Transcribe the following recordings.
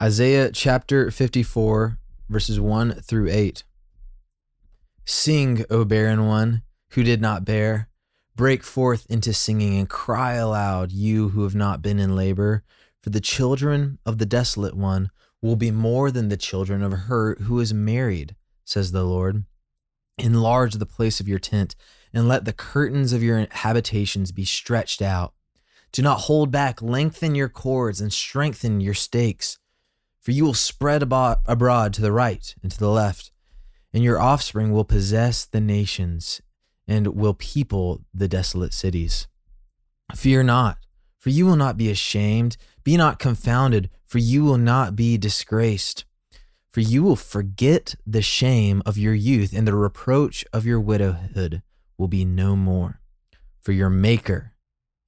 Isaiah chapter 54, verses 1 through 8. Sing, O barren one who did not bear. Break forth into singing and cry aloud, you who have not been in labor. For the children of the desolate one will be more than the children of her who is married, says the Lord. Enlarge the place of your tent, and let the curtains of your habitations be stretched out. Do not hold back, lengthen your cords, and strengthen your stakes. For you will spread abo- abroad to the right and to the left, and your offspring will possess the nations and will people the desolate cities. Fear not, for you will not be ashamed. Be not confounded, for you will not be disgraced. For you will forget the shame of your youth, and the reproach of your widowhood will be no more. For your Maker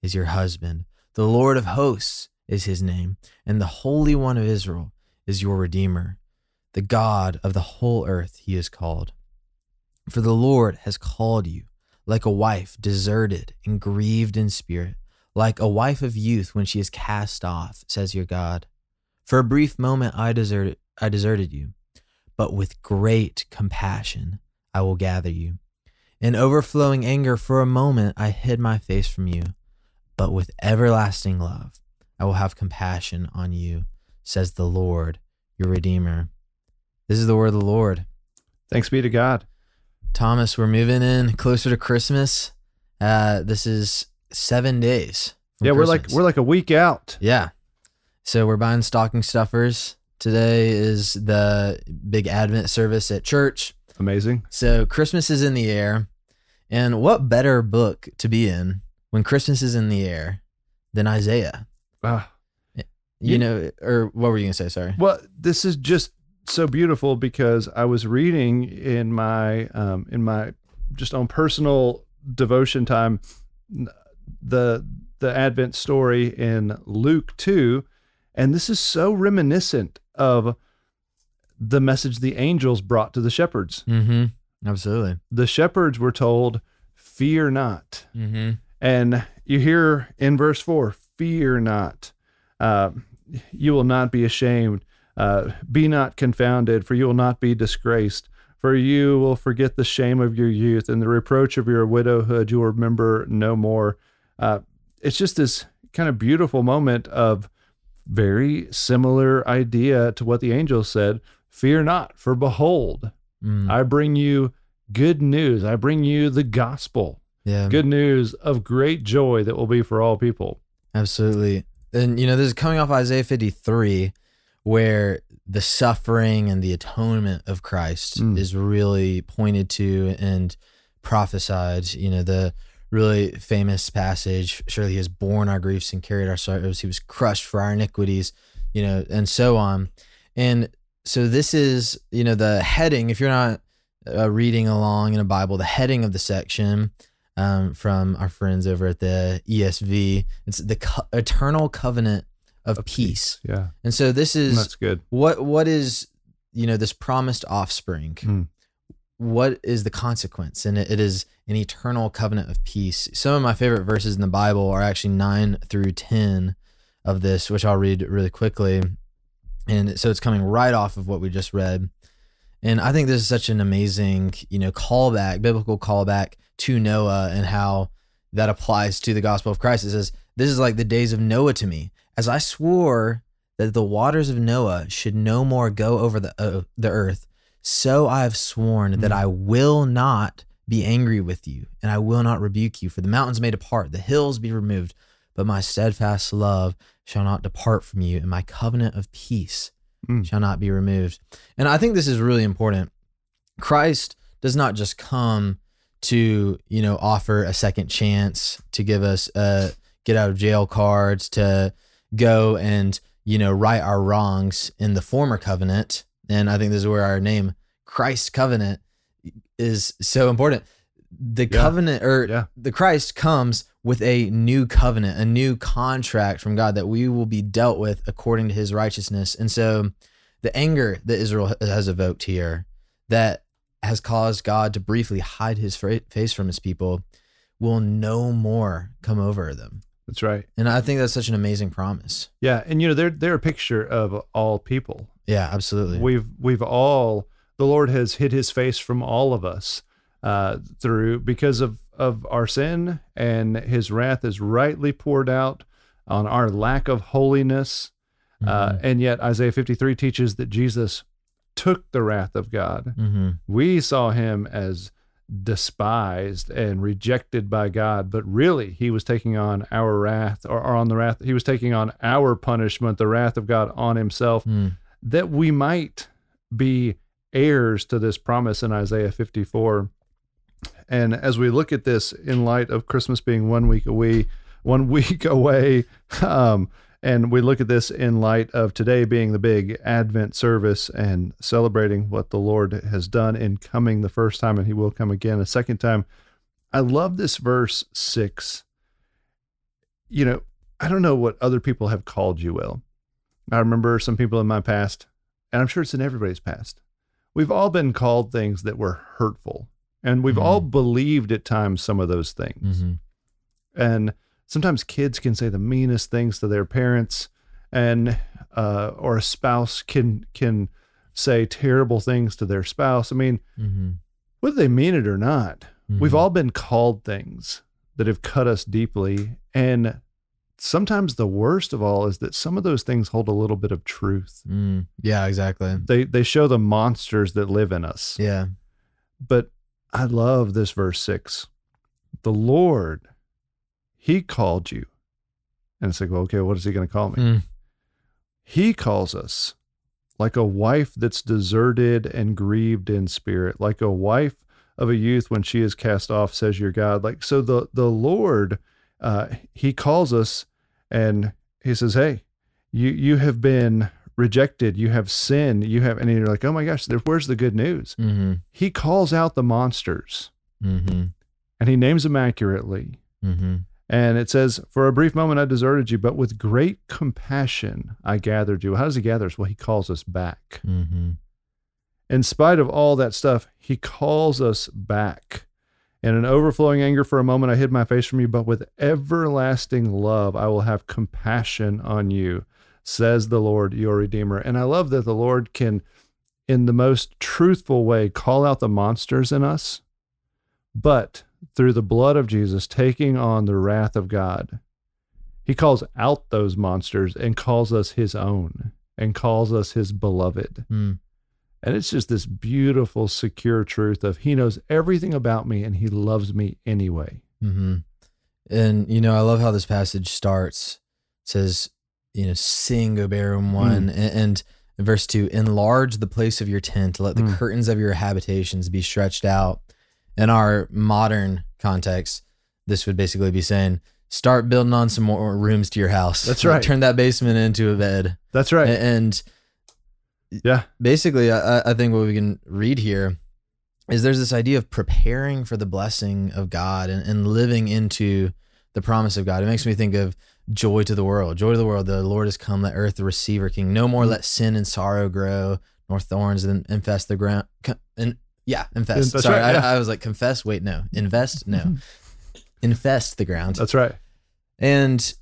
is your husband, the Lord of hosts is his name, and the Holy One of Israel is your Redeemer. The God of the whole earth he is called. For the Lord has called you like a wife deserted and grieved in spirit, like a wife of youth when she is cast off, says your God. For a brief moment I deserted I deserted you, but with great compassion I will gather you. In overflowing anger for a moment I hid my face from you, but with everlasting love I will have compassion on you, says the Lord, your Redeemer. This is the word of the Lord. Thanks be to God. Thomas, we're moving in closer to Christmas. Uh, this is seven days. Yeah, we're like we're like a week out. yeah. So we're buying stocking stuffers. Today is the big Advent service at church. Amazing. So Christmas is in the air, and what better book to be in when Christmas is in the air than Isaiah? Ah, You Yeah. know, or what were you gonna say? Sorry. well, this is just so beautiful because I was reading in my um, in my just on personal devotion time the the Advent story in Luke two, and this is so reminiscent of the message the angels brought to the shepherds. Mm-hmm. Absolutely. The shepherds were told, "Fear not." Mm-hmm. And you hear in verse 4 Fear not. Uh, you will not be ashamed. Uh, be not confounded, for you will not be disgraced. For you will forget the shame of your youth and the reproach of your widowhood. You will remember no more. Uh, it's just this kind of beautiful moment of very similar idea to what the angel said Fear not, for behold, Mm. I bring you good news. I bring you the gospel yeah. good news of great joy that will be for all people. Absolutely. And you know, this is coming off Isaiah 53, where the suffering and the atonement of Christ Mm. is really pointed to and prophesied. You know, the really famous passage, surely he has borne our griefs and carried our sorrows, he was crushed for our iniquities, you know, and so on. And so this is, you know, the heading, if you're not uh, reading along in a Bible, the heading of the section um, from our friends over at the ESV. It's the co- eternal covenant of, Of peace. Yeah, And so this is that's good. what what is you know this promised offspring. Mm. What is the consequence? And it, it is an eternal covenant of peace. Some of my favorite verses in the Bible are actually 9 through 10 of this, which I'll read really quickly. And so it's coming right off of what we just read. And I think this is such an amazing, you know, callback, biblical callback to Noah and how that applies to the gospel of Christ. It says, This is like the days of Noah to me. As I swore that the waters of Noah should no more go over the, uh, the earth, so I have sworn that Mm. I will not be angry with you, and I will not rebuke you. For the mountains may depart, the hills be removed, but my steadfast love shall not depart from you, and my covenant of peace Mm. shall not be removed. And I think this is really important. Christ does not just come to, you know, offer a second chance to give us a get out of jail cards to go and, you know, right our wrongs in the former covenant. And I think this is where our name Christ covenant is so important. The Yeah. covenant or Yeah. the Christ comes with a new covenant, a new contract from God that we will be dealt with according to his righteousness. And so the anger that Israel has evoked here that has caused God to briefly hide his face from his people will no more come over them. That's right. And I think that's such an amazing promise. Yeah, and you know they're they're a picture of all people. Yeah, absolutely. We've we've all the Lord has hid His face from all of us uh, through because of of our sin, and His wrath is rightly poured out on our lack of holiness. Uh, Mhm. and yet Isaiah 53 teaches that Jesus took the wrath of God. Mhm. We saw him as despised and rejected by God, but really he was taking on our wrath or, or on the wrath. He was taking on our punishment, the wrath of God on himself, Mm. that we might be heirs to this promise in Isaiah 54. And as we look at this in light of Christmas being one week away, one week away, um, and we look at this in light of today being the big Advent service and celebrating what the Lord has done in coming the first time, and He will come again a second time. I love this verse six. You know, I don't know what other people have called you, Will. I remember some people in my past, and I'm sure it's in everybody's past. We've all been called things that were hurtful, and we've all believed at times some of those things. Mhm. And sometimes kids can say the meanest things to their parents, and uh, or a spouse can can say terrible things to their spouse. I mean, Mhm. whether they mean it or not, we've Mhm. all been called things that have cut us deeply, and sometimes the worst of all is that some of those things hold a little bit of truth. Mm. Yeah, exactly. They they show the monsters that live in us. Yeah. But I love this verse six. The Lord, He called you. And it's like, well, okay, what is He going to call me? Mm. He calls us like a wife that's deserted and grieved in spirit, like a wife of a youth when she is cast off, says your God. Like, so the, the Lord, uh, He calls us and He says, Hey, you, you have been rejected. You have sinned. You have, and you're like, oh my gosh, there, where's the good news? Mm-hmm. he calls out the monsters Mm-hmm. and he names them accurately. Mm-hmm. And it says, For a brief moment I deserted you, but with great compassion I gathered you. How does he gather us? Well, he calls us back. Mm-hmm. In spite of all that stuff, he calls us back. In an overflowing anger for a moment I hid my face from you, but with everlasting love I will have compassion on you, says the Lord your Redeemer. And I love that the Lord can, in the most truthful way, call out the monsters in us, but through the blood of Jesus taking on the wrath of God, he calls out those monsters and calls us his own and calls us his beloved. Mm. And it's just this beautiful, secure truth of He knows everything about me and He loves me anyway. Mm-hmm. And you know, I love how this passage starts. It says, you know, sing, O barren one, and, and verse two, enlarge the place of your tent, let the Mm. curtains of your habitations be stretched out. In our modern context, this would basically be saying, start building on some more rooms to your house. That's right. Turn that basement into a bed. That's right. And yeah. basically, I, I think what we can read here is there's this idea of preparing for the blessing of God and, and living into the promise of God. It makes me think of joy to the world. Joy to the world. The Lord has come, let earth receive her king. No more mm-hmm. let sin and sorrow grow, nor thorns and infest the ground. And yeah, infest. That's Sorry, right, yeah. I, I was like, confess. Wait, no. Invest? No. infest the ground. That's right. And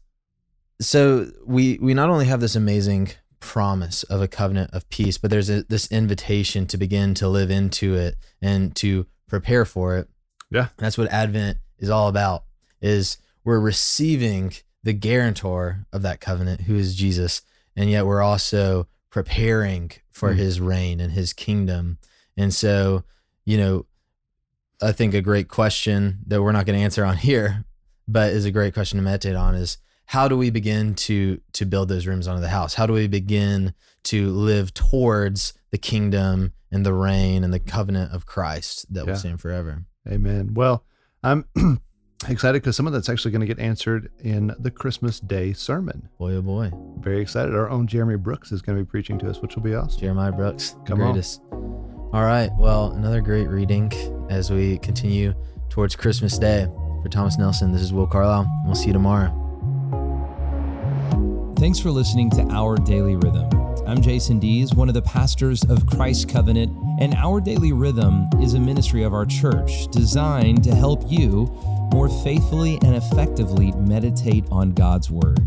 so we we not only have this amazing promise of a covenant of peace, but there's a, this invitation to begin to live into it and to prepare for it. Yeah. That's what Advent is all about. Is we're receiving the guarantor of that covenant, who is Jesus, and yet we're also preparing for Mm. his reign and his kingdom. And so, you know, I think a great question that we're not going to answer on here, but is a great question to meditate on is how do we begin to to build those rooms onto the house? How do we begin to live towards the kingdom and the reign and the covenant of Christ that will Yeah. stand forever? Amen. Well, I'm excited because some of that's actually going to get answered in the Christmas Day sermon. Boy, oh boy, Very excited. Our own Jeremy Brooks is going to be preaching to us, which will be awesome. Jeremiah Brooks, Come on. All right, well, another great reading as we continue towards Christmas Day. For Thomas Nelson, this is Will Carlisle. We'll see you tomorrow. Thanks for listening to Our Daily Rhythm. I'm Jason Dees, one of the pastors of Christ Covenant, and Our Daily Rhythm is a ministry of our church designed to help you more faithfully and effectively meditate on God's Word.